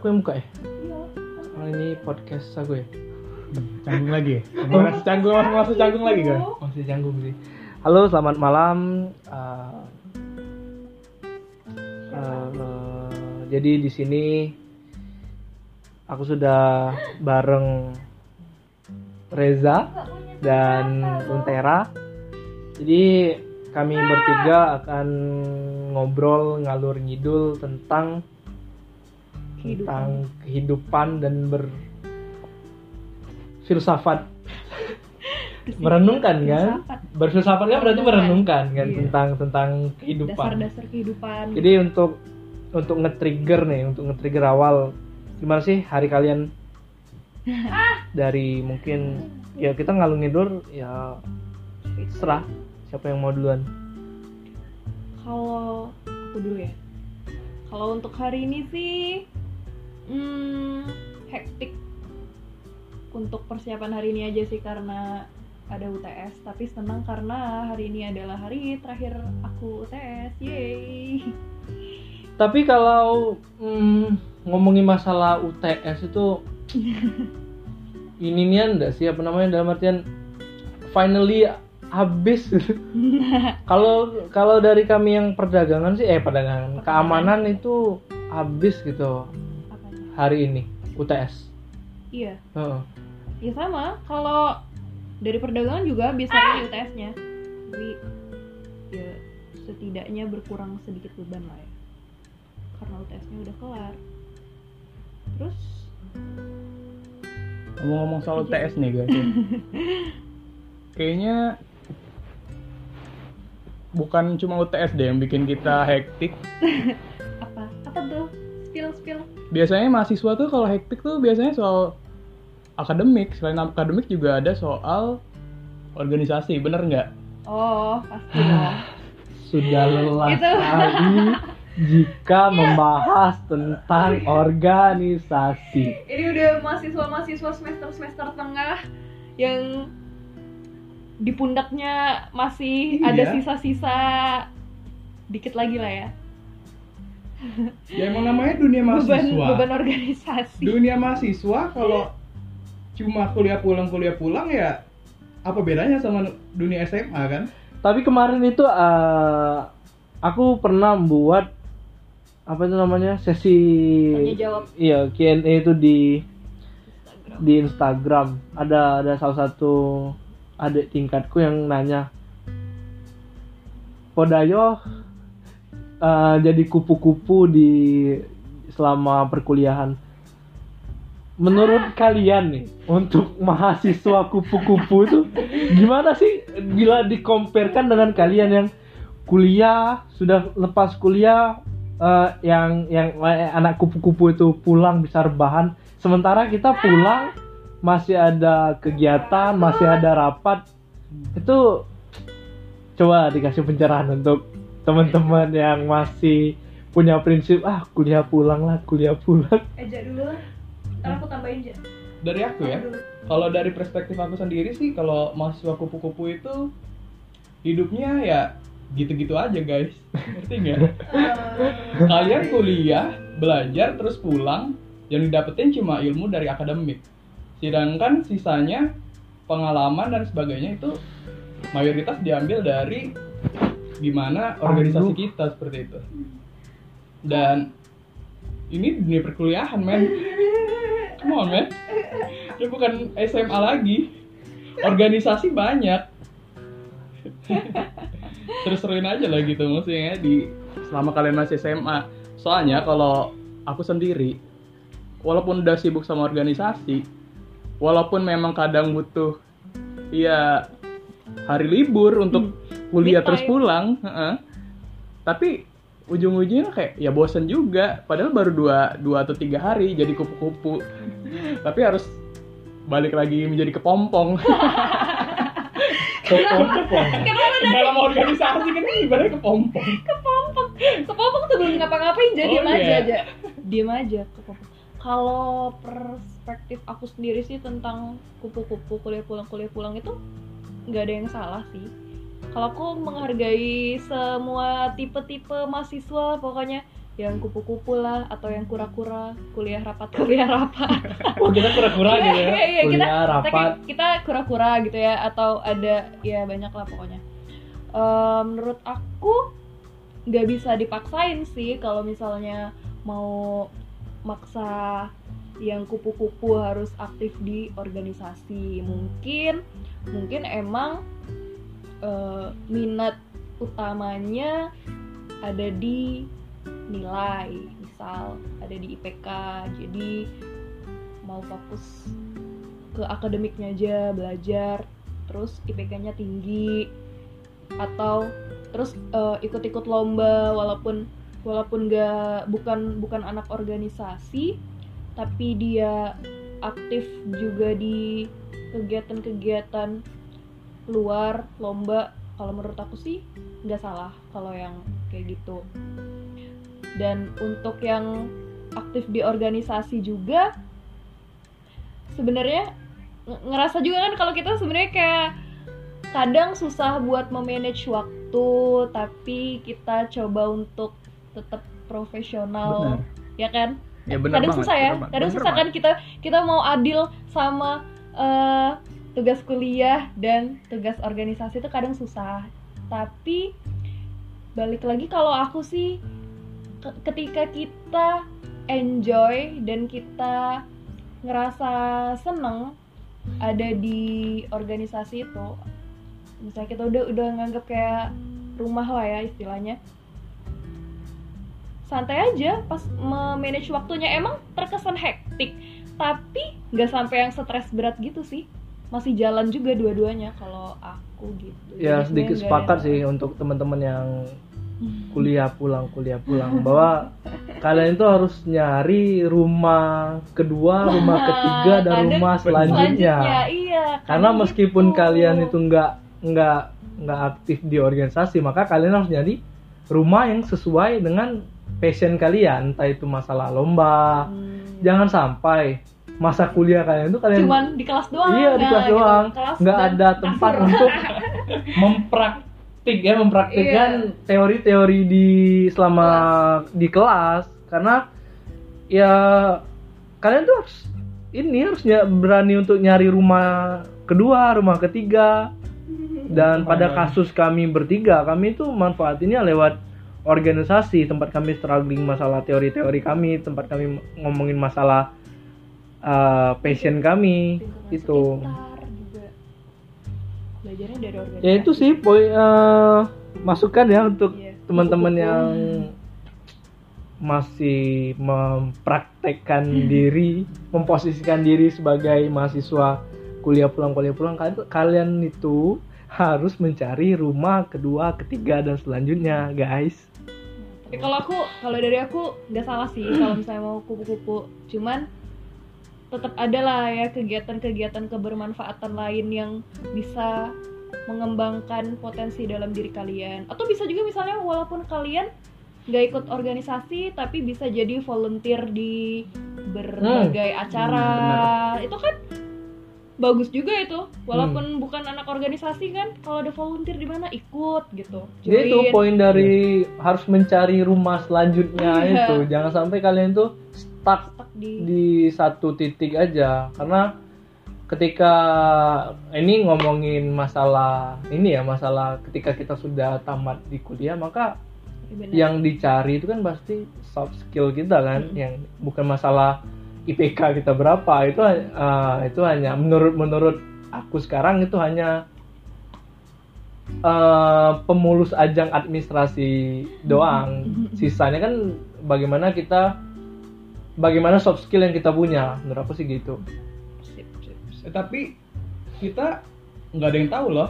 aku yang buka ya? Iya. Oh, ini podcast aku ya? Canggung lagi ya? Masih canggung, masih, masih canggung lagi kan? masih canggung sih. Halo selamat malam. Uh, uh, jadi di sini aku sudah bareng Reza dan Untera. Jadi kami bertiga akan ngobrol ngalur ngidul tentang tentang kehidupan dan ber filsafat merenungkan kan? Filsafat. berfilsafat kan berarti merenungkan. kan? Iya. tentang tentang kehidupan. Dasar-dasar kehidupan. Jadi untuk untuk nge-trigger nih untuk nge-trigger awal gimana sih hari kalian? Dari mungkin ya kita ngalung ngidur ya serah siapa yang mau duluan? Kalau aku dulu ya. Kalau untuk hari ini sih hmm, hektik untuk persiapan hari ini aja sih karena ada UTS tapi senang karena hari ini adalah hari terakhir aku UTS yeay tapi kalau mm, ngomongin masalah UTS itu ini nih enggak sih apa namanya dalam artian finally habis. Kalau kalau dari kami yang perdagangan sih eh perdagangan. keamanan itu habis gitu? Hari ini UTS iya. Heeh. ya sama. Kalau dari perdagangan juga bisa hari UTS-nya tapi ya setidaknya berkurang sedikit beban lah ya. Karena UTS-nya udah kelar. Terus Ngomong-ngomong soal UTS nih guys. Ya. Kayaknya bukan cuma UTS deh yang bikin kita hektik. Apa? Apa tuh? Spill spill Biasanya mahasiswa tuh kalau hektik tuh biasanya soal akademik Selain akademik juga ada soal organisasi, bener nggak? oh pasti dong sudah lelah Itu. sekali jika membahas tentang organisasi ini udah mahasiswa mahasiswa semester semester tengah yang di pundaknya masih Iya. ada sisa-sisa dikit lagi lah ya Ya emang namanya dunia beban beban organisasi Dunia mahasiswa kalau cuma kuliah pulang kuliah pulang ya apa bedanya sama dunia SMA kan? tapi kemarin itu eh, aku pernah membuat apa itu namanya sesi Tanya jawab. iya Q&A itu di di Instagram ada ada salah satu adik tingkatku yang nanya Podayo eh, jadi kupu-kupu di selama perkuliahan. Menurut kalian nih untuk mahasiswa kupu-kupu itu gimana sih bila dikompetkan dengan kalian yang kuliah sudah lepas kuliah eh, yang yang eh, anak kupu-kupu itu pulang bisa rebahan sementara kita pulang masih ada kegiatan masih ada rapat itu coba dikasih pencerahan untuk teman-teman yang masih punya prinsip ah kuliah pulang lah kuliah pulang Eja dulu lah aku tambahin aja Dari aku ya. Kalau dari perspektif aku sendiri sih kalau mahasiswa kupu-kupu itu hidupnya ya gitu-gitu aja guys. Ngerti nggak? Kalian kuliah, belajar terus pulang, yang didapetin cuma ilmu dari akademik. Sedangkan sisanya pengalaman dan sebagainya itu mayoritas diambil dari gimana organisasi Aduh. kita seperti itu. Dan ini dunia perkuliahan men. Come on men. Ini bukan SMA lagi. Organisasi banyak. Terus seruin aja lah gitu maksudnya di selama kalian masih SMA. Soalnya kalau aku sendiri walaupun udah sibuk sama organisasi, walaupun memang kadang butuh ya hari libur untuk kuliah terus pulang, heeh. tapi ujung-ujungnya kayak ya bosen juga. Padahal baru dua dua atau tiga hari jadi kupu-kupu, tapi harus balik lagi menjadi kepompong. kepompong. Dalam organisasi kan ibaratnya kepompong. kepompong kepompong tuh belum ngapa-ngapain jadi Oh, diem aja iya. aja diem aja kepompong kalau perspektif aku sendiri sih tentang kupu-kupu kuliah pulang kuliah pulang itu nggak ada yang salah sih kalau aku menghargai semua tipe-tipe mahasiswa pokoknya yang kupu-kupu lah atau yang kura-kura kuliah rapat kuliah rapat Oh kita kura-kura gitu ya. Iya, iya, kita- Kuliah, kita, rapat. kita kura-kura gitu ya atau ada ya banyak lah pokoknya Eh, menurut aku nggak bisa dipaksain sih kalau misalnya mau maksa yang kupu-kupu harus aktif di organisasi mungkin mungkin emang eh, minat utamanya ada di nilai misal ada di IPK jadi mau fokus ke akademiknya aja belajar terus IPK-nya tinggi atau terus eh, ikut-ikut lomba walaupun walaupun gak bukan bukan anak organisasi tapi dia aktif juga di kegiatan-kegiatan luar lomba kalau menurut aku sih nggak salah kalau yang kayak gitu. Dan untuk yang aktif di organisasi juga sebenarnya nge- ngerasa juga kan kalau kita sebenarnya kayak kadang susah buat memanage waktu tapi kita coba untuk tetap profesional. Benar. ya kan? Ya kadang banget, susah ya. kadang susah kan kita kita mau adil sama eh, tugas kuliah dan tugas organisasi itu kadang susah. Tapi balik lagi kalau aku sih ke- ketika kita enjoy dan kita ngerasa seneng ada di organisasi itu misalnya kita udah udah nganggap kayak rumah lah ya istilahnya santai aja pas manage waktunya. Emang terkesan hektik tapi nggak sampai yang stres berat gitu sih masih jalan juga dua-duanya kalau aku gitu Ya Jadi sedikit sepakat ada- sih untuk teman-teman yang kuliah pulang kuliah pulang bahwa kalian itu harus nyari rumah kedua, rumah ketiga dan rumah selanjutnya. iya Karena meskipun gitu. kalian itu nggak nggak nggak aktif di organisasi, maka kalian harus nyari rumah yang sesuai dengan passion kalian, entah itu masalah lomba. Hmm. Jangan sampai masa kuliah kalian itu kalian cuman di kelas doang. Iya di nah, kelas gitu. doang, Kelas nggak ada tempat kasur. untuk mempraktik ya mempraktikkan Iya. teori-teori di selama di kelas. Karena ya kalian tuh harus ini harusnya berani untuk nyari rumah kedua, rumah ketiga. Dan pada kasus kami bertiga kami itu manfaatinnya lewat organisasi. Tempat kami struggling masalah teori-teori kami tempat kami ngomongin masalah uh, passion kami itu belajarnya dari organisasi. Ya itu sih poin uh, masukan ya untuk Iya. teman-teman yang masih mempraktekkan diri memposisikan diri sebagai mahasiswa kuliah pulang kuliah pulang kalian, itu harus mencari rumah kedua ketiga dan selanjutnya guys. Kalau aku, kalau dari aku nggak salah sih kalau misalnya mau kupu-kupu. Cuman tetap ada lah ya kegiatan-kegiatan kebermanfaatan lain yang bisa mengembangkan potensi dalam diri kalian. Atau bisa juga misalnya walaupun kalian nggak ikut organisasi tapi bisa jadi volunteer di berbagai acara. Itu kan bagus juga itu. Walaupun bukan anak organisasi kan, kalau ada volunteer di mana ikut gitu. Jadi itu poin dari harus mencari rumah selanjutnya Iya. itu jangan sampai kalian tuh stuck Stuck di di satu titik aja. Karena ketika ini ngomongin masalah ini ya masalah ketika kita sudah tamat di kuliah maka Bener. yang dicari itu kan pasti soft skill kita kan yang bukan masalah IPK kita berapa. Itu eh, itu hanya menurut menurut aku sekarang itu hanya eh, pemulus ajang administrasi doang. Sisanya kan bagaimana kita bagaimana soft skill yang kita punya? Menurut aku sih gitu. Sip, sip, sip. Eh, tapi kita nggak ada yang tahu loh.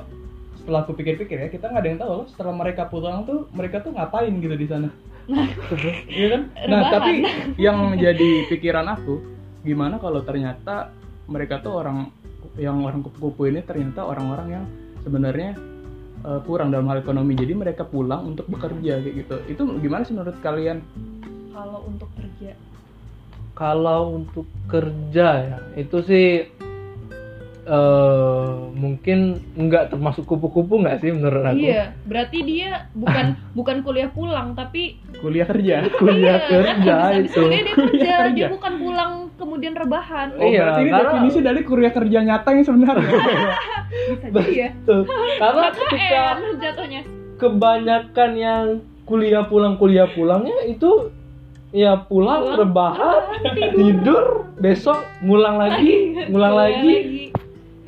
Setelah aku pikir-pikir ya kita nggak ada yang tahu loh setelah mereka pulang tuh mereka tuh ngapain gitu di sana. Iya kan? Nah Rebahan. tapi yang jadi pikiran aku gimana kalau ternyata mereka tuh orang yang orang kupu-kupu ini ternyata orang-orang yang sebenarnya eh, kurang dalam hal ekonomi. Jadi mereka pulang untuk bekerja kayak gitu. Itu gimana sih menurut kalian? Kalau untuk kerja kalau untuk kerja ya itu sih eh, mungkin nggak termasuk kupu-kupu nggak sih menurut aku? Iya, berarti dia bukan bukan kuliah pulang tapi kuliah kerja Kuliah Iya, kerja habis- habis itu. kuliah dia kerja, Kuliah kerja. dia bukan pulang kemudian rebahan. Oh, Iya, berarti ini karena- definisi dari kuliah kerja nyata yang sebenarnya. Bisa jadi ya. Tuh. Karena ketika KKN jatuhnya. kebanyakan yang kuliah pulang kuliah pulangnya itu ya pulang, Pulang, rebahan tidur. tidur besok ngulang lagi ngulang lagi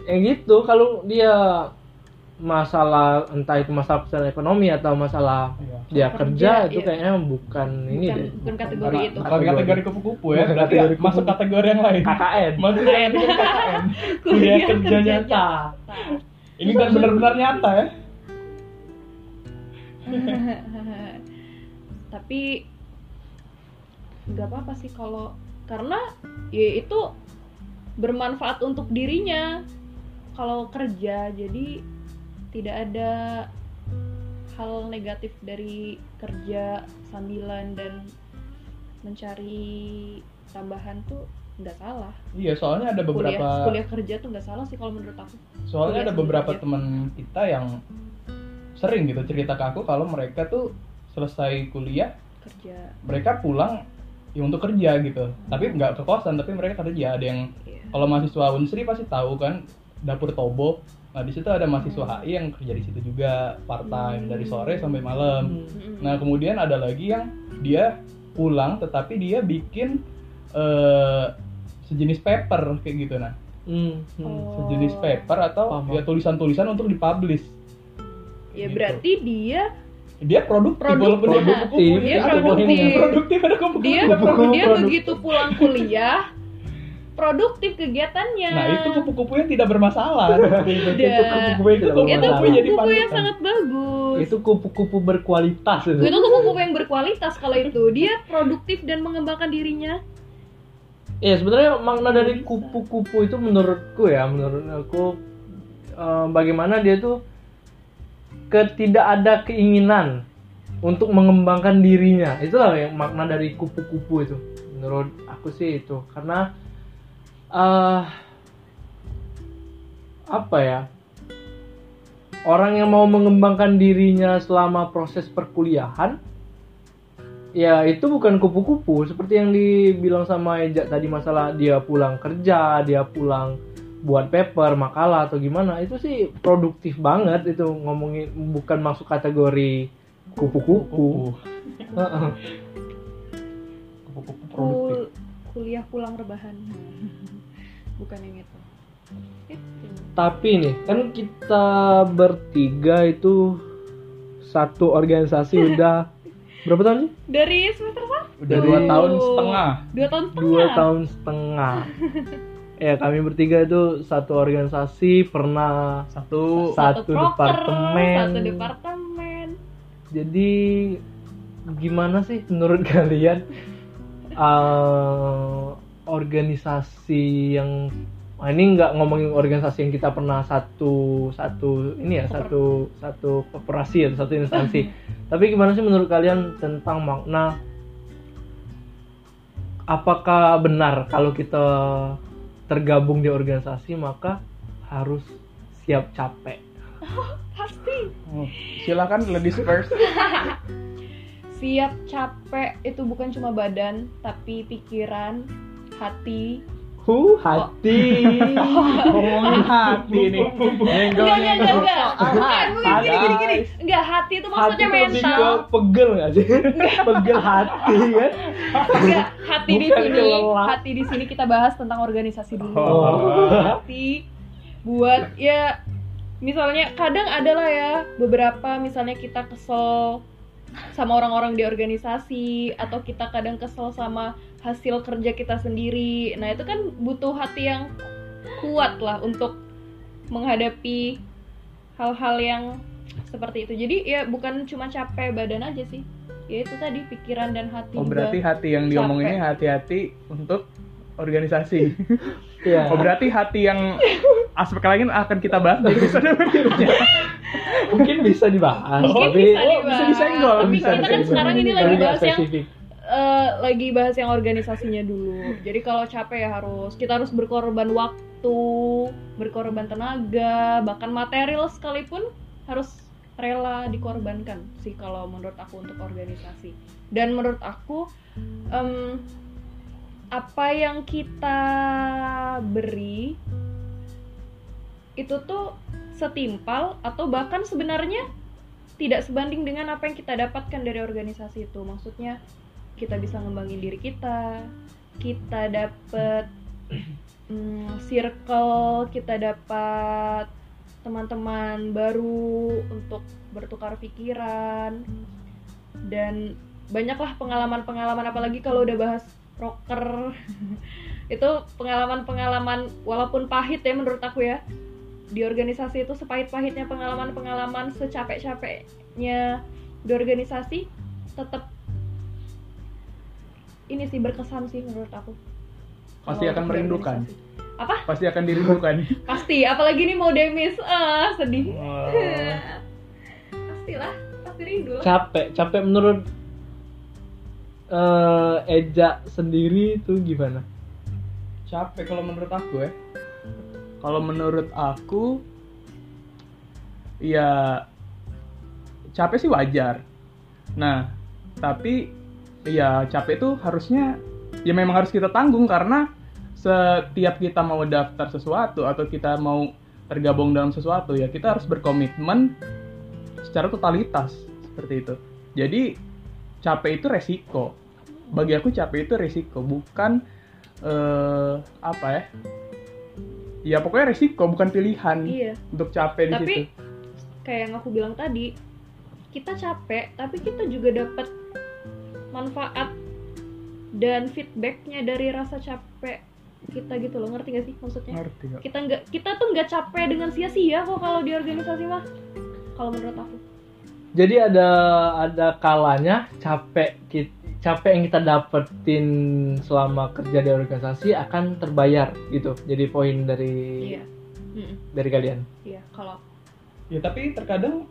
yang gitu kalau dia masalah entah itu masalah persoalan ekonomi atau masalah Iya. dia Kerja, kerja, itu iya. kayaknya bukan ini Bukan, deh bukan kategori itu. Bukan kategori kupu-kupu ya, Bukan berarti kategori masuk kupu-kupu. kategori yang lain. KKN Masuk kategori KKN. Kuliah kerja nyata. Ini kan benar-benar nyata ya. Tapi nggak apa-apa sih kalau karena ya itu bermanfaat untuk dirinya. Kalau kerja jadi tidak ada hal negatif dari kerja sambilan dan mencari tambahan tuh nggak salah. Iya, soalnya ada beberapa kuliah kuliah kerja tuh nggak salah sih kalau menurut aku. Soalnya kuliah ada beberapa teman kita yang sering gitu cerita ke aku kalau mereka tuh selesai kuliah, kerja. mereka pulang ya untuk kerja gitu. Tapi nggak ke kosan, tapi mereka kerja. Ada yang Iya. kalau mahasiswa Unsri pasti tahu kan dapur Tobo. Nah, di situ ada mahasiswa Hmm. HI yang kerja di situ juga part time dari sore sampai malam. Mm-mm. Nah, kemudian ada lagi yang dia pulang tetapi dia bikin eh, sejenis paper kayak gitu nah. Hmm, hmm. Oh. Sejenis paper atau Paham. ya tulisan-tulisan untuk dipublish. ya Gitu. berarti dia dia produktif Produktif. walaupun dia Produktif. Dia ada produktif. ada kupu-kupu. dia dia produk. begitu pulang kuliah produktif kegiatannya Nah, itu kupu-kupu yang tidak bermasalah. Dan- itu kupu-kupu yang tidak itu Kupu-kupu bermasalah. jadi kupu-kupu yang sangat bagus itu kupu-kupu berkualitas itu. itu kupu-kupu yang berkualitas kalau itu dia produktif dan mengembangkan dirinya Ya sebenarnya makna dari kupu-kupu itu menurutku ya, menurut aku eh, bagaimana dia tuh ketidak ada keinginan untuk mengembangkan dirinya. Itulah yang makna dari kupu-kupu itu. Menurut aku sih itu karena eh apa ya? Orang yang mau mengembangkan dirinya selama proses perkuliahan ya itu bukan kupu-kupu seperti yang dibilang sama Eja tadi masalah dia pulang kerja dia pulang buat paper makalah atau gimana itu sih produktif banget itu ngomongin bukan masuk kategori kupu-kupu Heeh. Kupu-kupu produktif. Kul- kuliah pulang rebahan bukan yang itu Itu. tapi nih kan kita bertiga itu satu organisasi udah berapa tahun sih dari semester satu Udah dua tahun setengah. dua tahun setengah dua tahun setengah ya kami bertiga itu satu organisasi pernah Satu. satu proker, departemen. satu departemen Jadi gimana sih menurut kalian eh, organisasi yang ah, ini nggak ngomongin organisasi yang kita pernah satu satu ini ya satu satu korporasi atau satu instansi. Tapi gimana sih menurut kalian tentang makna apakah benar kalau kita tergabung di organisasi maka harus siap capek? pasti Oh, Silakan ladies first. siap capek itu bukan cuma badan tapi pikiran hati Hu hati. Ngomongin hati nih. Enggak enggak enggak enggak bukan Hati. gini gini gini enggak hati itu hati maksudnya lebih mental ke pegel nggak sih? pegel hati kan? enggak hati di sini hati di sini kita bahas tentang organisasi dulu Oh. hati buat ya misalnya kadang adalah ya beberapa misalnya kita kesel sama orang-orang di organisasi atau kita kadang kesel sama hasil kerja kita sendiri nah itu kan butuh hati yang kuat lah untuk menghadapi hal-hal yang seperti itu jadi ya bukan cuma capek badan aja sih ya itu tadi pikiran dan hati Oh berarti hati yang diomong Capek. ini hati-hati untuk organisasi. Iya. Oh berarti hati yang aspek lain akan kita bahas di episode berikutnya. Mungkin bisa dibahas, Oh, tapi bisa oh, bisa dibahas. disenggol, Tapi bisa kita kan disenggol. sekarang ini lagi bahas yang eh, lagi bahas yang organisasinya dulu. Jadi kalau capek ya harus kita harus berkorban waktu, berkorban tenaga, bahkan material sekalipun harus rela dikorbankan sih kalau menurut aku untuk organisasi. Dan menurut aku em, apa yang kita beri itu tuh setimpal atau bahkan sebenarnya tidak sebanding dengan apa yang kita dapatkan dari organisasi itu. Maksudnya kita bisa ngembangin diri kita, kita dapet mm, circle, kita dapat teman-teman baru untuk bertukar pikiran. Dan banyaklah pengalaman-pengalaman apalagi kalau udah bahas rocker. Itu pengalaman-pengalaman walaupun pahit ya menurut aku ya. Di organisasi itu sepahit-pahitnya pengalaman-pengalaman secapek-capeknya di organisasi tetap ini sih berkesan sih menurut aku Pasti akan merindukan. apa Pasti akan dirindukan. pasti apalagi nih mau demis ah sedih Wah. pastilah pasti rindu lah capek capek menurut eh Eja sendiri itu gimana Capek kalau menurut aku ya. Kalau menurut aku ya capek sih wajar. Nah, tapi ya capek itu harusnya ya memang harus kita tanggung karena setiap kita mau daftar sesuatu atau kita mau tergabung dalam sesuatu ya kita harus berkomitmen secara totalitas seperti itu. Jadi capek itu resiko. Bagi aku capek itu resiko, bukan eh apa ya? Ya pokoknya resiko bukan pilihan iya untuk capek di Tapi- situ. kayak yang aku bilang tadi kita capek tapi kita juga dapat manfaat dan feedbacknya dari rasa capek kita gitu loh. Ngerti gak sih maksudnya? Ngerti nggak? kita nggak kita tuh nggak capek dengan sia-sia kok kalau di organisasi mah kalau menurut aku. Jadi ada ada kalanya capek kita capek yang kita dapetin selama kerja di organisasi akan terbayar gitu. Jadi poin dari iya. Mm-mm. dari kalian. Iya kalau Ya tapi terkadang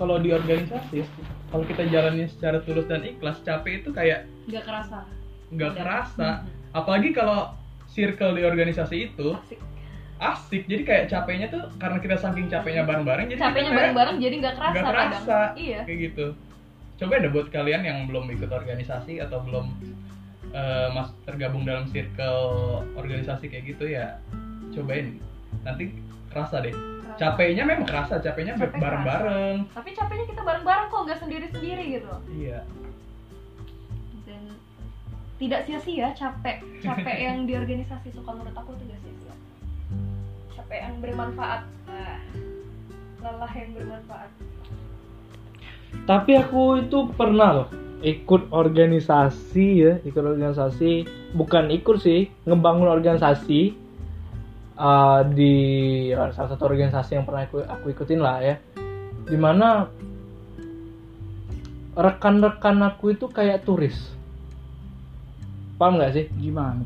kalau di organisasi kalau kita jalannya secara tulus dan ikhlas capek itu kayak nggak kerasa. nggak kerasa. Apalagi kalau circle di organisasi itu asik. asik. Jadi kayak capeknya tuh karena kita saking capeknya bareng-bareng jadi capeknya bareng-bareng jadi nggak kerasa, kadang. kerasa. Iya. Kayak gitu. Coba deh buat kalian yang belum ikut organisasi atau belum eh, mas tergabung dalam circle organisasi kayak gitu ya cobain. Nanti kerasa deh capeknya memang kerasa capeknya Capek bareng-bareng. Tapi capeknya kita bareng-bareng kok nggak sendiri-sendiri gitu. Iya. Dan tidak sia-sia capek. Capek yang di organisasi itu kalau menurut aku tidak sia-sia. Capek yang bermanfaat. Nah, lelah yang bermanfaat. Tapi aku itu pernah loh ikut organisasi ya ikut organisasi. Bukan ikut sih ngebangun organisasi uh, di ya, salah satu organisasi yang pernah aku, aku ikutin lah ya. Di mana rekan-rekan aku itu kayak turis. Paham nggak sih? Gimana?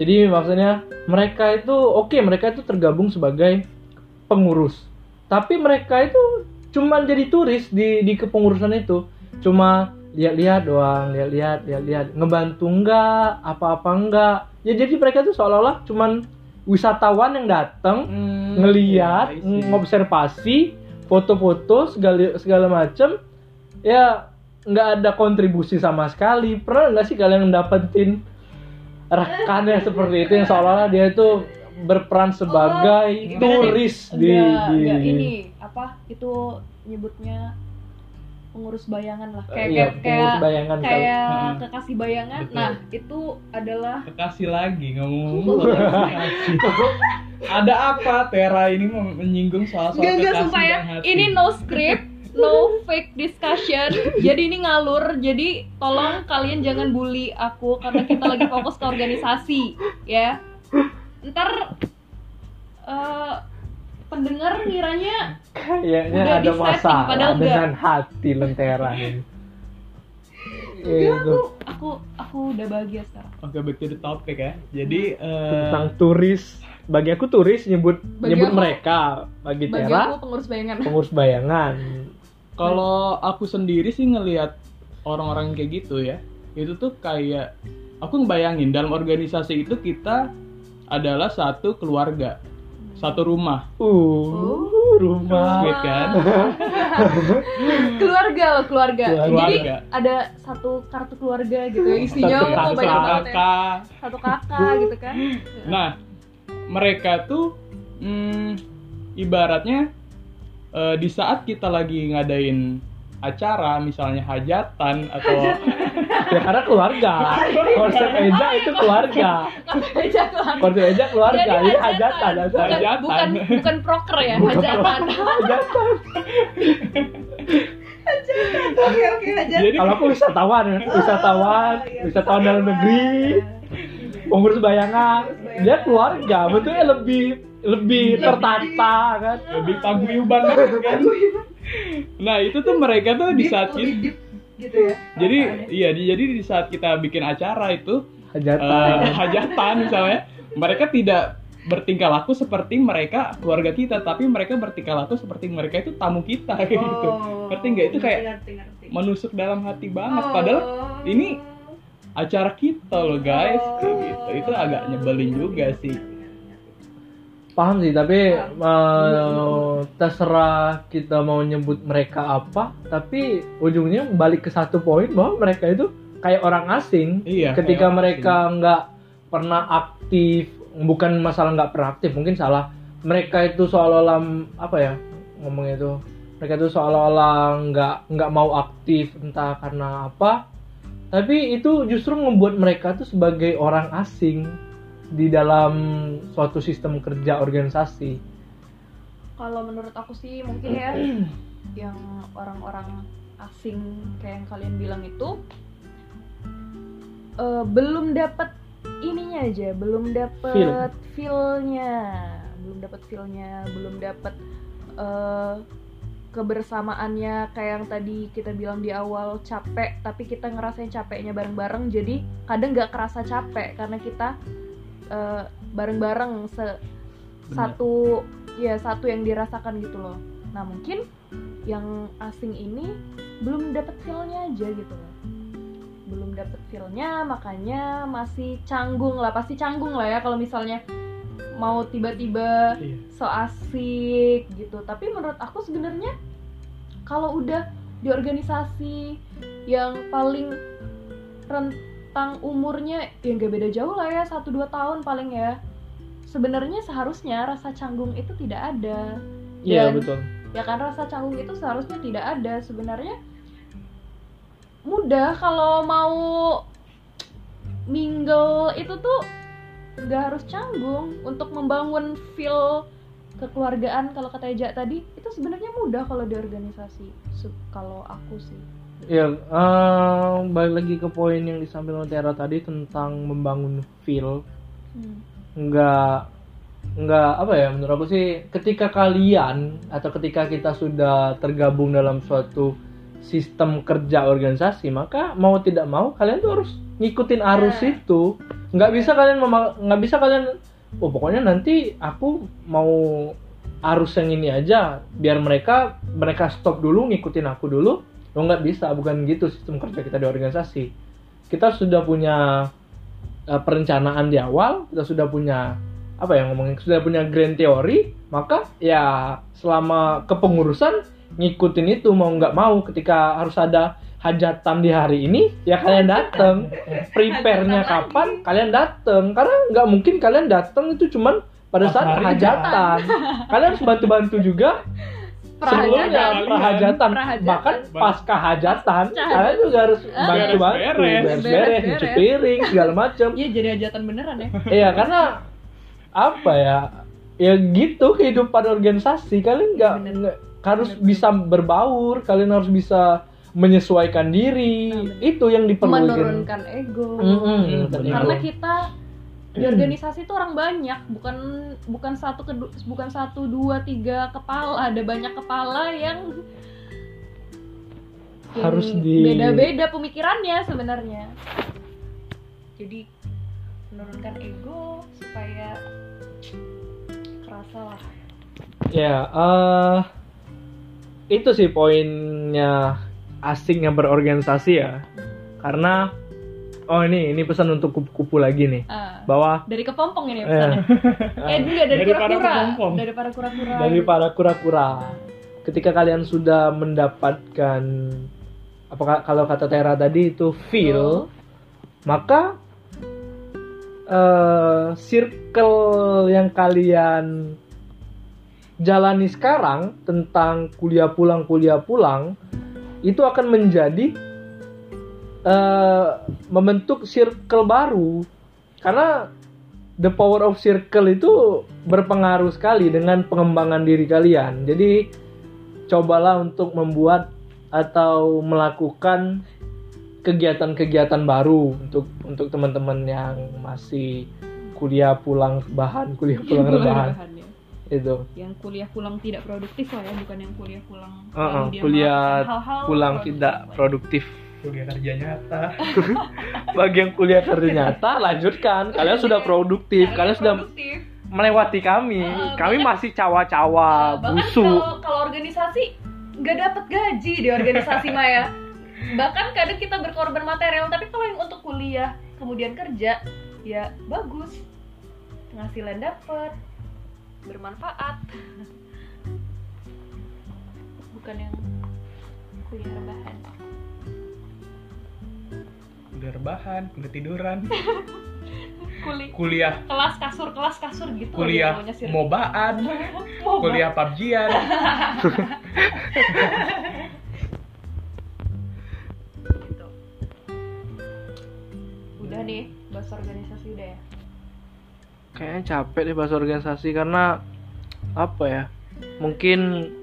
Jadi maksudnya mereka itu oke mereka itu tergabung sebagai pengurus. Tapi mereka itu cuma jadi turis di di kepengurusan itu. Cuma lihat-lihat doang lihat-lihat lihat-lihat. Ngebantu enggak apa-apa enggak ya jadi mereka tuh seolah-olah cuman wisatawan yang datang Hmm, ngeliat iya, I see. ngobservasi foto-foto segala segala macem ya nggak ada kontribusi sama sekali pernah nggak sih kalian dapetin rekannya seperti itu yang seolah-olah dia itu berperan sebagai Oh, turis di, Enggak, di enggak, ini apa itu nyebutnya pengurus bayangan lah kayak iya, kayak pengurus kayak, bayangan kali. kayak Hmm. kekasih bayangan Betul. nah itu adalah kekasih lagi ngomong ada apa Tera ini menyinggung soal-soal Gak, gak, kekasih ya. hati Ini no script, no fake discussion. Jadi ini ngalur. Jadi tolong kalian jangan bully aku karena kita lagi fokus ke organisasi, ya. Ntar eh, pendengar ngiranya kayaknya Udah ada masalah padahal enggak. dengan hati lentera ini. Enggak Itu aku aku aku udah bahagia sekarang. Oke back to the topic ya. Jadi eh, tentang turis. Bagi aku turis nyebut Bagi nyebut aku- mereka. Bagi Bagi Tera aku pengurus bayangan. pengurus bayangan. Kalau aku sendiri sih ngelihat orang-orang kayak gitu ya itu tuh kayak aku ngebayangin dalam organisasi itu kita adalah satu keluarga satu rumah Uh, rumah. Sweet kan? keluarga loh keluarga. Keluarga. Jadi ada satu kartu keluarga gitu ya isinya Satu oh, kartu banyak banget ya. kakak Satu kakak gitu kan. Nah, mereka tuh hmm, ibaratnya eh, di saat kita lagi ngadain acara, misalnya hajatan atau Ya karena keluarga. Konsep Eja itu keluarga. Aja keluarga. Konsep Eja keluarga. Jadi Ini hajatan. hajatan. Bukan, hajatan. Bukan bukan proker ya, Bukan hajatan. Hajatan. Oke oke aja. jadi Kalau aku wisatawan ya, wisatawan, Oh, iya. wisatawan dalam negeri, pengurus bayangan, dia keluarga, betulnya lebih lebih tertata kan. lebih paguyuban kan. Nah, itu tuh mereka tuh di saat deep gitu ya. jadi perasaannya. iya di- jadi di saat kita bikin acara itu Hajatan. eh, hajatan misalnya, mereka tidak bertingkah laku seperti mereka keluarga kita, tapi mereka bertingkah laku seperti mereka itu tamu kita kayak gitu. Oh, Ngerti nggak? Itu kayak ngerti, ngerti, ngerti. menusuk dalam hati banget. Oh. Padahal ini acara kita loh guys, Oh. kayak gitu. Itu agak nyebelin juga sih. Paham sih, tapi eh, terserah kita mau nyebut mereka apa, tapi ujungnya balik ke satu poin bahwa mereka itu kayak orang asing. Iya. Ketika kayak mereka nggak pernah aktif, bukan masalah nggak pernah aktif, mungkin salah. Mereka itu seolah-olah apa ya ngomongnya itu? Mereka itu seolah-olah nggak nggak mau aktif entah karena apa. Tapi itu justru membuat mereka tuh sebagai orang asing di dalam suatu sistem kerja organisasi. Kalau menurut aku sih mungkin ya yang orang-orang asing kayak yang kalian bilang itu eh, belum dapat ininya aja, belum dapat feel-nya, belum dapat feel-nya, belum dapat eh, kebersamaannya kayak yang tadi kita bilang di awal capek tapi kita ngerasain capeknya bareng-bareng jadi kadang nggak kerasa capek karena kita eh, bareng-bareng se- Benar. satu ya satu yang dirasakan gitu loh nah mungkin yang asing ini belum dapet feelnya aja gitu loh belum dapet feelnya makanya masih canggung lah pasti canggung lah ya kalau misalnya mau tiba-tiba Iya. so asik gitu tapi menurut aku sebenarnya kalau udah di organisasi yang paling rentang umurnya ya nggak beda jauh lah ya satu dua tahun paling ya. Sebenarnya seharusnya rasa canggung itu tidak ada. Iya Dan- betul. ya kan rasa canggung itu seharusnya tidak ada. Sebenarnya mudah kalau mau mingle itu tuh nggak harus canggung. Untuk membangun feel kekeluargaan kalau kata Eja tadi itu sebenarnya mudah kalau di organisasi. Kalau aku sih Ya, eh, balik lagi ke poin yang disampaikan Tiara tadi tentang membangun feel. Hmm. Nggak, nggak apa ya? Menurut aku sih, ketika kalian atau ketika kita sudah tergabung dalam suatu sistem kerja organisasi, maka mau tidak mau kalian tuh harus ngikutin arus Nah. itu. Nggak bisa kalian nggak bisa kalian, oh pokoknya nanti aku mau arus yang ini aja, biar mereka mereka stop dulu ngikutin aku dulu. Lo nggak bisa, bukan gitu sistem kerja kita di organisasi. Kita sudah punya eh, perencanaan di awal, kita sudah punya apa ya ngomongin, sudah punya grand theory, maka ya selama kepengurusan ngikutin itu mau nggak mau ketika harus ada hajatan di hari ini ya kalian datang prepare-nya kapan kalian datang karena nggak mungkin kalian datang itu cuman pada saat hajatan. Kalian harus bantu-bantu juga sebelumnya Prahajatan. bahkan pasca hajatan kalian juga harus bantu-bantu Beres-beres. beres-beres nyuci Beres-beres. piring segala macam iya jadi hajatan beneran ya. Iya karena apa ya? Ya gitu kehidupan organisasi. Kalian nggak harus Bener. bisa berbaur kalian harus bisa menyesuaikan diri. Nah, bener. itu yang diperlukan. Menurunkan ego. Mm-mm, bener. karena kita di organisasi itu orang banyak bukan bukan satu kedu- bukan satu dua tiga kepala ada banyak kepala yang Harus di- beda-beda pemikirannya sebenarnya. Jadi menurunkan ego supaya kerasa lah. Ya eh itu sih poinnya asing yang berorganisasi ya. Karena oh ini ini pesan untuk kupu-kupu lagi nih Ah, bahwa dari kepompong ini Eh. pesannya. Eh, enggak dari Dari para kura-kura. kepompong. Dari para kura-kura. dari para kura-kura ketika kalian sudah mendapatkan apakah kalau kata Tera tadi itu feel maka eh, circle yang kalian jalani sekarang tentang kuliah pulang kuliah pulang itu akan menjadi eh, membentuk circle baru karena the power of circle itu berpengaruh sekali dengan pengembangan diri kalian jadi cobalah untuk membuat atau melakukan kegiatan-kegiatan baru untuk untuk teman-teman yang masih kuliah pulang bahan kuliah pulang rebahan Rebahan, ya. itu Yang kuliah pulang tidak produktif lah ya, bukan yang kuliah pulang. Lalu dia kuliah pulang produktif tidak lah. Kuliah kerja nyata. Bagi yang kuliah kerja nyata lanjutkan. Kalian sudah produktif kalian sudah produktif. melewati kami. Uh, kami bahkan- masih cawa-cawa Uh, bahkan busuk. kalau kalau organisasi nggak dapat gaji di organisasi Maya. Bahkan kadang kita berkorban material tapi kalau yang untuk kuliah kemudian kerja ya bagus. Penghasilan dapat bermanfaat. Bukan yang kuliah rebahan kuliah rebahan kuliah tiduran. Kuliah kuliah kelas kasur kelas kasur gitu kuliah sih. mobaan. Moba. kuliah PUBG-an gitu. Udah nih bahas organisasi udah ya? Kayaknya capek deh bahas organisasi karena apa ya? Mungkin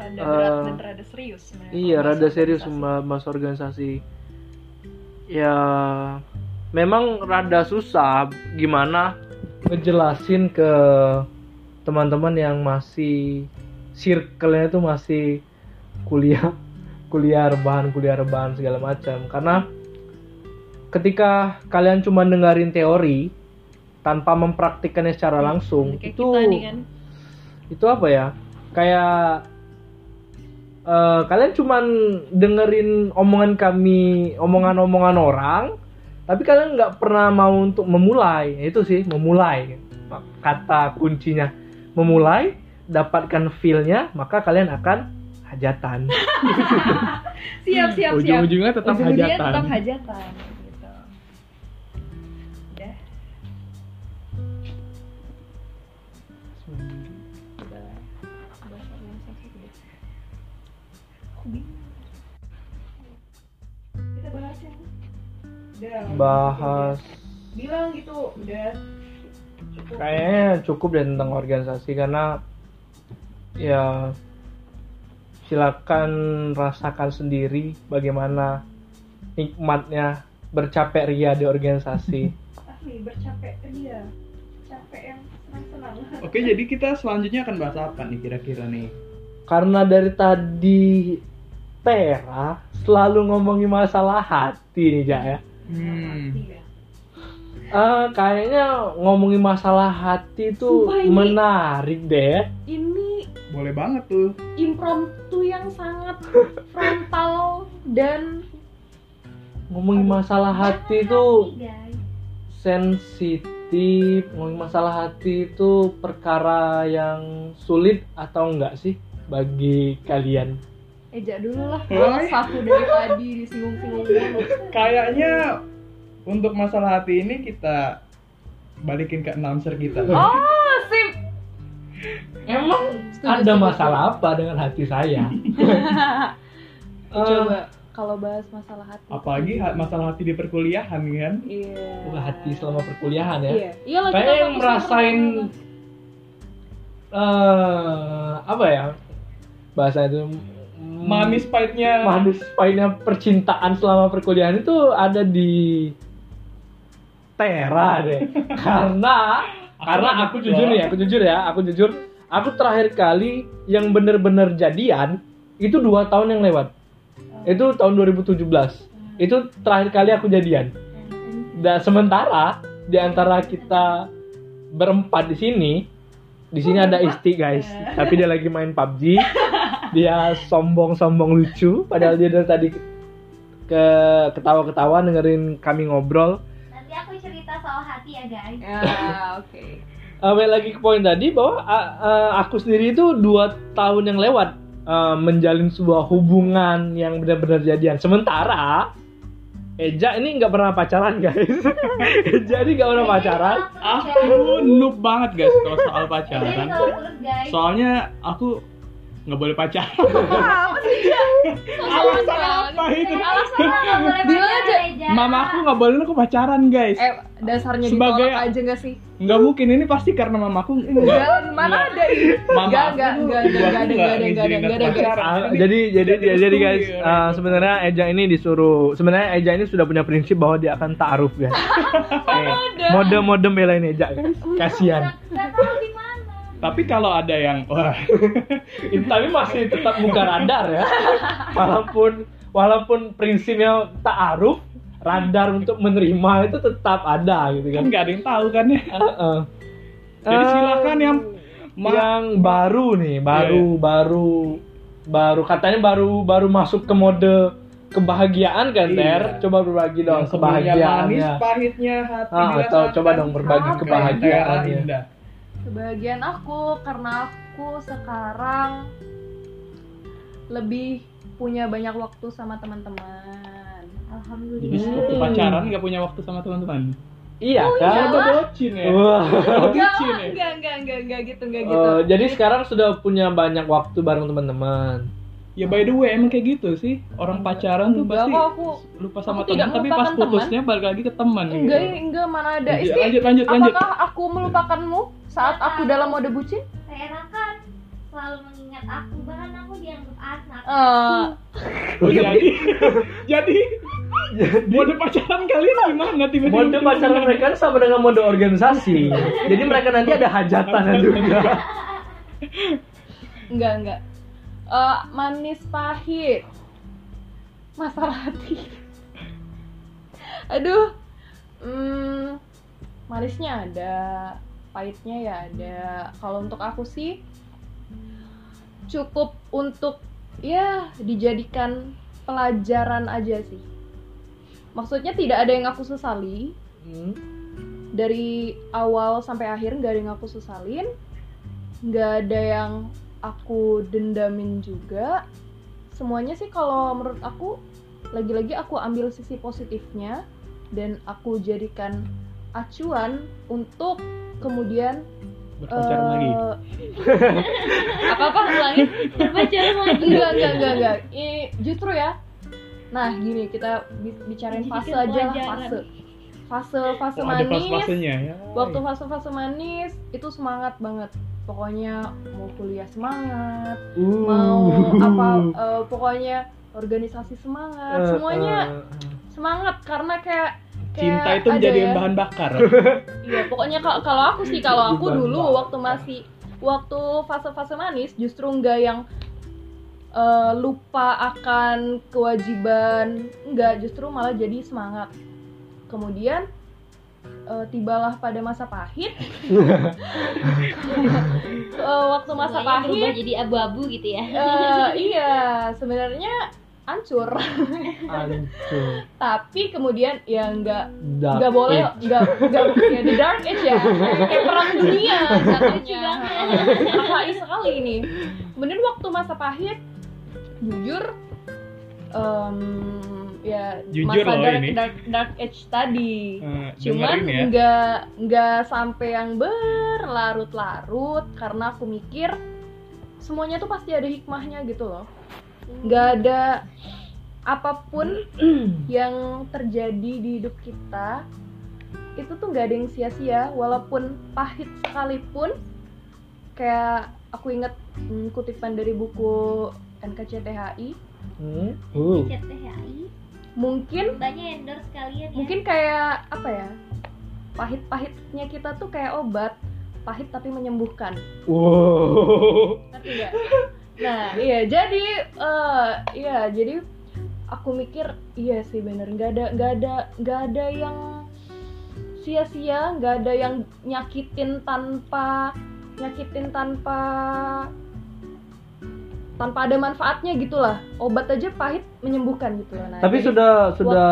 rada berat Eh, dan rada serius sebenarnya iya rada serius bahas organisasi ya memang rada susah. Gimana? Ngejelasin ke teman-teman yang masih circle-nya itu masih kuliah kuliah rebahan kuliah rebahan segala macam. Karena ketika kalian cuma dengerin teori tanpa mempraktikkannya secara langsung Kayak itu kita nih kan. itu apa ya? Kayak eh, kalian cuman dengerin omongan kami omongan-omongan orang tapi kalian nggak pernah mau untuk memulai. Itu sih memulai. Kata kuncinya memulai dapatkan feelnya maka kalian akan hajatan. Siap siap siap. Ujung-ujungnya tetap hajatan. tetap hajatan kita bahas yang Udah. bahas Bilang gitu, udah. Cukup. kayaknya cukup deh tentang organisasi karena ya silakan rasakan sendiri bagaimana nikmatnya bercapek ria di organisasi Asli bercapek dia. Capek yang senang-senang. oke jadi kita selanjutnya akan bahas apa nih kira-kira nih karena dari tadi Tera selalu ngomongin masalah hati nih Ja ya. Hmm. Eh, kayaknya ngomongin masalah hati itu Sumpah ini- menarik deh. Ini boleh banget tuh. impromptu yang sangat frontal dan ngomongin masalah hati itu guys. sensitif. Ngomongin masalah hati itu perkara yang sulit atau enggak sih bagi kalian Eja dulu lah, Hai. satu dari tadi disinggung-singgung mulu. kayaknya untuk masalah hati ini kita balikin ke announcer kita Oh, sip. emang Setuju, ada masalah apa dengan hati saya Eh, Coba kalau bahas masalah hati. apalagi ha- masalah hati di perkuliahan kan Iya. bukan hati selama perkuliahan ya Iya. Iya lah, Kayaknya kita yang fokus merasain eh apa ya bahasa itu manis pahitnya. Manis pahitnya percintaan selama perkuliahan itu ada di Tera deh. Karena karena aku jujur ya aku jujur ya aku jujur. Aku terakhir kali yang bener-bener jadian itu dua tahun yang lewat. Itu tahun 2017 itu terakhir kali aku jadian. Dan sementara di antara kita berempat di sini di sini ada Isti guys. Tapi dia lagi main PUBG dia sombong-sombong lucu padahal dia dari tadi ke ketawa-ketawa dengerin kami ngobrol. Nanti aku cerita soal hati ya guys. Ya, oke. Eh, balik lagi ke poin tadi bahwa a- eh, aku sendiri itu dua tahun yang lewat eh, menjalin sebuah hubungan yang benar-benar jadian. Sementara Eja ini nggak pernah pacaran guys. Eja ini nggak pernah pacaran. Aku noob banget guys kalau soal pacaran. Soalnya aku nggak boleh pacaran. Apa sih, Ja? Alasan apa itu? alasan nggak boleh pacaran. Mama aku nggak boleh aku pacaran guys. Eh, dasarnya Sebagai- ditolak aja gak sih? Nggak mungkin ini pasti karena mamaku Enggak, mana ada ini? Mama Enggak, aku enggak, tuh enggak, enggak, enggak ada, enggak enggak jadi jadi jadi, jadi guys Iya. ah, sebenarnya Eja ini disuruh sebenarnya Eja ini sudah punya prinsip bahwa dia akan taaruf guys. Eh, Mode-mode belain Eja guys. Kasihan. Nggak tahu di mana. Tapi kalau ada yang wah tapi masih tetap buka radar ya. Walaupun walaupun prinsipnya taaruf, radar untuk menerima itu tetap ada gitu kan kan. nggak ada yang tahu kan ya. Heeh. Jadi Eh, silakan yang ma- yang baru nih, baru Iya, baru baru katanya baru baru masuk ke mode kebahagiaan kan Iya. Ter? Coba berbagi dong sebelumnya manis kebahagiaannya. pahitnya hati Ah, atau coba dong berbagi kebahagiaannya. Kebahagiaan aku karena aku sekarang lebih punya banyak waktu sama teman-teman. Alhamdulillah. Jadi waktu pacaran nggak punya waktu sama teman-teman. Iya Oh, kan? iya. Udah bocin ya. Wah. Ya? enggak, enggak, enggak, enggak gitu, enggak gitu. Eh, jadi sekarang sudah punya banyak waktu bareng teman-teman. Ya by the way emang kayak gitu sih. Orang pacaran tuh Enggak pasti kok aku lupa sama teman tapi pas melupakan teman. putusnya balik lagi ke teman enggak, gitu. enggak mana ada. Lanjut, Isti, lanjut, lanjut, lanjut. apakah aku melupakanmu saat aku dalam mode bucin? Tera kan selalu mengingat aku, bahkan aku dianggap anak. Eh, Oh, jadi jadi mode pacaran kalian gimana tiba-tiba? Mode pacaran mereka sama dengan mode organisasi. Jadi mereka nanti ada hajatan juga. enggak, enggak. Eh, manis pahit. Masalah hati. Aduh. Hmm, manisnya ada, pahitnya ya ada. Kalau untuk aku sih cukup untuk ya dijadikan pelajaran aja sih. Maksudnya tidak ada yang aku sesali Hmm. dari awal sampai akhir nggak ada yang aku sesalin, nggak ada yang aku dendamin juga. Semuanya sih kalau menurut aku lagi-lagi aku ambil sisi positifnya dan aku jadikan acuan untuk kemudian Berpacaran lagi. apa apa ulangi. Berpacaran lagi. enggak enggak enggak enggak ini justru ya. Nah gini kita bi- bicarain fase aja lah fase. Fase fase Oh, manis. fase-fasenya ya. waktu fase-fase manis itu semangat banget. Pokoknya mau kuliah semangat Uh. mau apa eh, pokoknya organisasi semangat. Eh, semuanya eh, semangat karena kayak Cinta itu menjadi ya. bahan bakar. iya pokoknya kalau kalau aku sih kalau aku dulu waktu masih waktu fase-fase manis justru nggak yang eh, lupa akan kewajiban nggak justru malah jadi semangat kemudian eh, tibalah pada masa pahit Eh, waktu masa Semuanya pahit jadi abu-abu gitu ya. eh, iya sebenarnya hancur. Hancur. tapi kemudian ya nggak nggak boleh nggak nggak ya the dark age ya. Kayak perang dunia jatuhnya KHI sekali ini. Kemudian waktu masa pahit jujur em, ya Jujur masa dark, ini. dark dark age tadi. Eh, cuman ya. nggak nggak sampai yang berlarut-larut karena aku mikir semuanya tuh pasti ada hikmahnya gitu loh nggak ada apa pun yang terjadi di hidup kita itu tuh nggak ada yang sia-sia walaupun pahit sekalipun kayak aku inget hmm, kutipan dari buku NKCTHI Hmm. Uh. CTHI mungkin banyak endorse kalian ya. mungkin kayak apa ya pahit-pahitnya kita tuh kayak obat pahit tapi menyembuhkan Wow. ngerti nggak nah iya. jadi eh iya jadi aku mikir iya sih bener nggak ada nggak ada nggak ada yang sia-sia nggak ada yang nyakitin tanpa nyakitin tanpa tanpa ada manfaatnya gitulah obat aja pahit menyembuhkan gitu nah, Tapi sudah sudah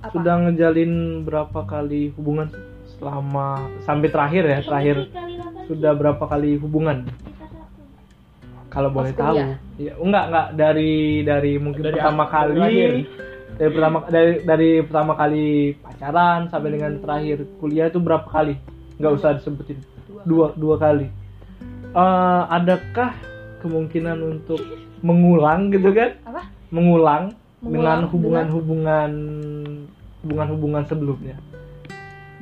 apa? sudah ngejalin berapa kali hubungan selama sampai terakhir ya terakhir sudah berapa kali hubungan kalau boleh Pas tahu. Kuliah. ya enggak enggak. Dari dari mungkin Dari pertama kali dari lahir. dari pertama dari dari pertama kali pacaran sampai dengan terakhir kuliah itu berapa kali? Nggak usah disebutin. Dua dua kali. Eh, adakah kemungkinan untuk mengulang gitu kan? Apa? Mengulang, dengan Mengulang hubungan-hubungan hubungan-hubungan sebelumnya?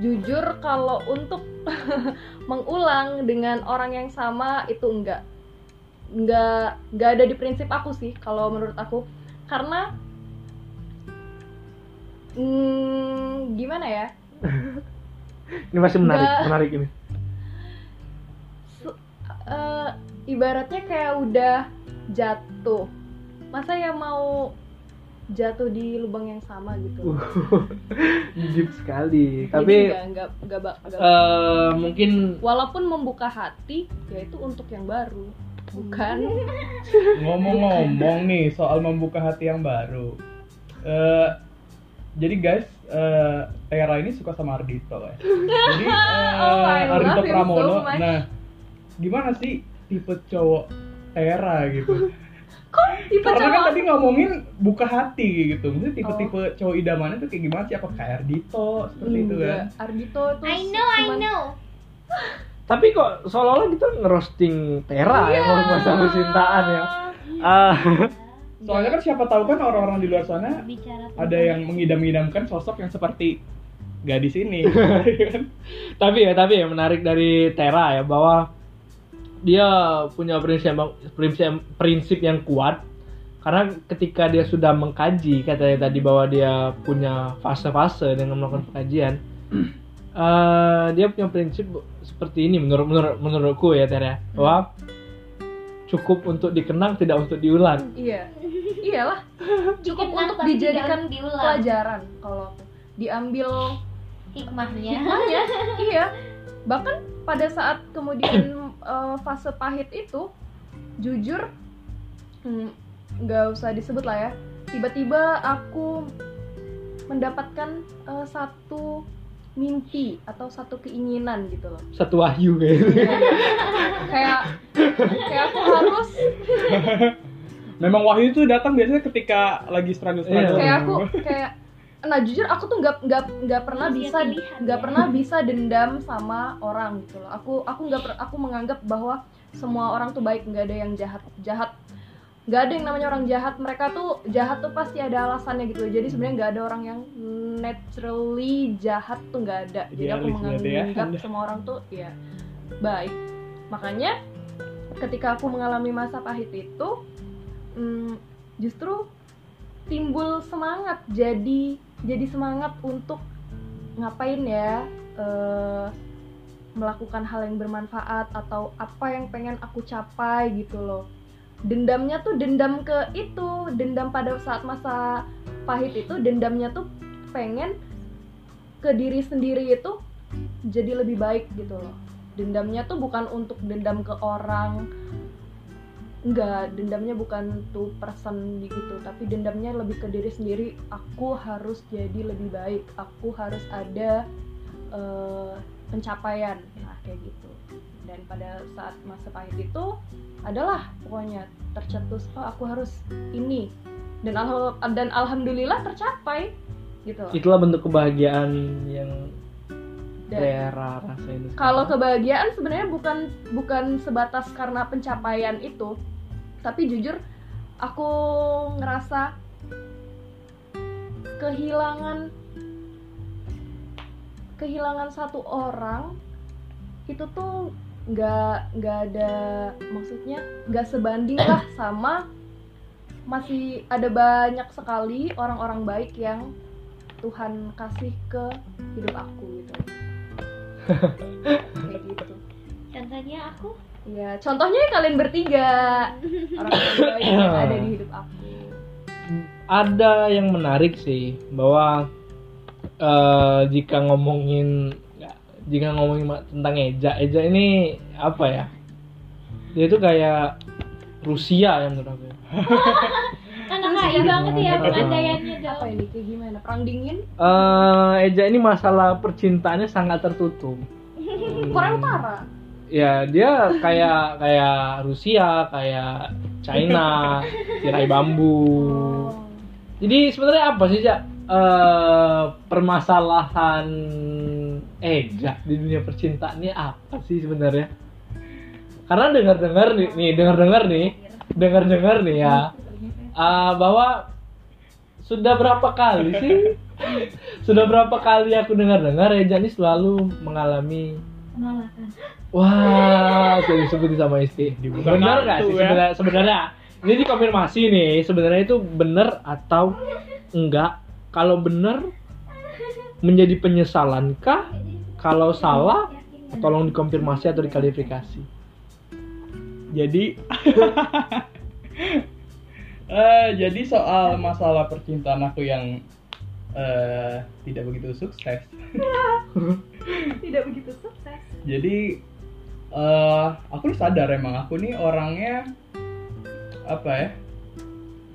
Jujur kalau untuk mengulang dengan orang yang sama itu enggak enggak enggak ada di prinsip aku sih kalau menurut aku. Karena hmm, gimana ya? Ini masih menarik Nggak. menarik ini. Eh, ibaratnya kayak udah jatuh. Masa ya mau jatuh di lubang yang sama gitu? Deep sekali. Jadi tapi enggak, ba- enggak- eh, mungkin walaupun membuka hati ya itu untuk yang baru bukan Ngomong-ngomong nih soal membuka hati yang baru. Eh, jadi guys, eh, Tera ini suka sama Ardito ya. Jadi eh, Oh, Ardito Pramono. so nah, gimana sih tipe cowok Tera gitu? tipe Karena kan cowok tadi ngomongin buka hati gitu. Maksudnya tipe-tipe cowok idamannya tuh kayak gimana sih? Apa kayak Ardito seperti itu kan? Ardito itu I know I know tapi kok seolah-olah kita ngerosting Tera ya kalau masalah percintaan ya Ah, Soalnya kan siapa tahu kan orang-orang di luar sana bicara ada yang mengidam-idamkan sosok yang seperti gadis ini. kan? tapi ya tapi ya menarik dari Tera ya bahwa dia punya prinsip prinsip prinsip yang kuat karena ketika dia sudah mengkaji katanya tadi bahwa dia punya fase-fase dengan melakukan pengajian eh, dia punya prinsip seperti ini menurut menurut menurutku ya Tera bahwa cukup untuk dikenang tidak untuk diulang. Iya. Iyalah. Cukup Dikenang untuk dijadikan diulang. pelajaran kalau diambil hikmahnya. hikmahnya. Iya. Bahkan pada saat kemudian eh, fase pahit itu jujur hmm, nggak usah disebut lah ya. Tiba-tiba aku mendapatkan eh, satu mimpi atau satu keinginan gitu loh satu wahyu gitu. kayak kayak aku harus Memang wahyu itu datang biasanya ketika lagi struggle-struggle. Iya. kayak aku kayak nah jujur aku tuh nggak nggak nggak pernah Masih bisa nggak ya. pernah bisa dendam sama orang gitu loh aku aku nggak aku menganggap bahwa semua orang tuh baik nggak ada yang jahat jahat nggak ada yang namanya orang jahat. Mereka tuh jahat tuh pasti ada alasannya gitu. Jadi sebenarnya nggak ada orang yang naturally jahat tuh nggak ada. Jadi aku Idealis ya, menganggap Anda. semua orang tuh ya baik. Makanya ketika aku mengalami masa pahit itu hmm, justru timbul semangat. Jadi jadi semangat untuk ngapain ya eh, melakukan hal yang bermanfaat atau apa yang pengen aku capai gitu loh dendamnya tuh dendam ke itu dendam pada saat masa pahit itu dendamnya tuh pengen ke diri sendiri itu jadi lebih baik gitu loh. Dendamnya tuh bukan untuk dendam ke orang enggak dendamnya bukan tuh person gitu tapi dendamnya lebih ke diri sendiri. Aku harus jadi lebih baik aku harus ada eh, pencapaian. Nah kayak gitu. Dan pada saat masa pahit itu adalah pokoknya tercetus oh aku harus ini. Dan alham- dan alhamdulillah tercapai gitu itulah bentuk kebahagiaan yang Tera rasain kalau kebahagiaan sebenarnya bukan bukan sebatas karena pencapaian itu tapi jujur aku ngerasa kehilangan kehilangan satu orang itu tuh nggak nggak ada maksudnya nggak sebanding lah sama masih ada banyak sekali orang-orang baik yang Tuhan kasih ke hidup aku gitu. Kayak gitu. Contohnya aku? Ya contohnya kalian bertiga. Orang-orang baik yang ada di hidup aku. Ada yang menarik sih bahwa eh, jika ngomongin jika ngomongin tentang Eja, Eja ini apa ya? Dia itu kayak Rusia yang menurut aku ya. Anak banget ya pengandaiannya apa dong. ini kayak gimana perang dingin Eh, Eja ini masalah percintaannya sangat tertutup. Korea Utara Ya dia kayak kayak Rusia, kayak China, tirai bambu. Jadi sebenarnya apa sih Cak? Eh, permasalahan Eja di dunia percintaan ini apa sih sebenarnya? Karena dengar-dengar nih, nih dengar-dengar nih, dengar-dengar nih ya, eh, bahwa sudah berapa kali sih? Sudah berapa kali aku dengar-dengar Eja ini selalu mengalami Penolakan. Wah, saya disebutin sama istri. Dibuka Benar nggak sih ya. sebenarnya? Sebenarnya ini dikonfirmasi nih. Sebenarnya itu benar atau enggak? Kalau benar menjadi penyesalankah? Kalau salah, tolong dikonfirmasi atau diklarifikasi. Jadi eh jadi soal masalah percintaan aku yang eh, tidak begitu sukses. tidak begitu sukses Jadi eh aku sadar emang aku nih orangnya apa ya?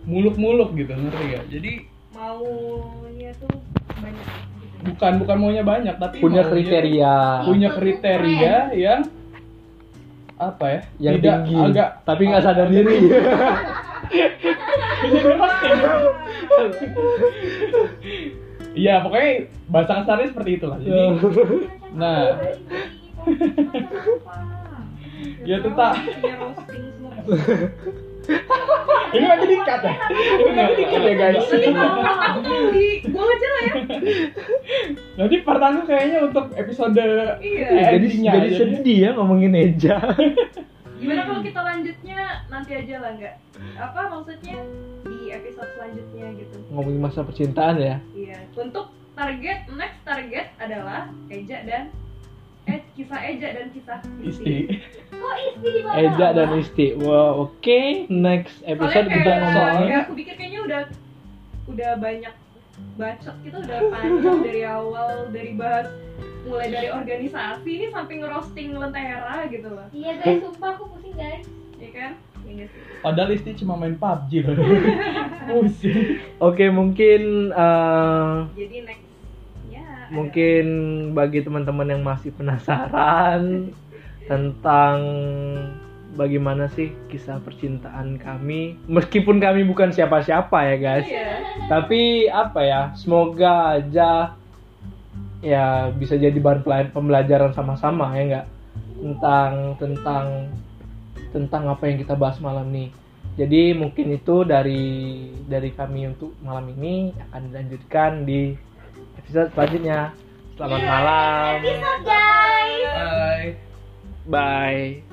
Muluk-muluk gitu, ngerti gak? Jadi maunya tuh banyak. Bukan bukan maunya banyak tapi Punya maunya- kriteria punya kriteria yang apa ya? yang tidak tinggi, agak tapi nggak sadar diri. Iya, pokoknya bahasa kasarnya seperti itulah. Jadi Nah. ya itu ini nanti dikat ya. Ini nanti dikat ya guys. aja lah ya Nanti part aku kayaknya untuk episode Iya. jadi endingnya jadi aja. sedih ya ngomongin Eja. gimana kalau kita lanjutnya nanti aja lah nggak apa maksudnya di episode selanjutnya gitu ngomongin masa percintaan ya. iya untuk target next target adalah Eja dan eh kisah Eja dan kisah Isti. Kok istri di bawah? Eja dan Isti. Wow, oke. Next episode Soalnya kita kayak- ngomongin kayak aku pikir kayaknya udah udah banyak bacot kita udah panjang dari awal dari bahas mulai dari organisasi ini sampai ngerosting lentera gitu loh Iya guys, sumpah aku pusing guys. ya kan Iya. Padahal Isti cuma main PUBG loh. Pusing. Oke, mungkin eh, jadi next ya. Mungkin bagi teman-teman yang masih penasaran tentang bagaimana sih kisah percintaan kami meskipun kami bukan siapa-siapa ya guys. Iya. tapi apa ya semoga aja ya bisa jadi bahan pembelajaran sama-sama ya enggak tentang tentang tentang apa yang kita bahas malam ini jadi mungkin itu dari dari kami untuk malam ini. Akan dilanjutkan di episode selanjutnya selamat malam Episode guys. Bye. bye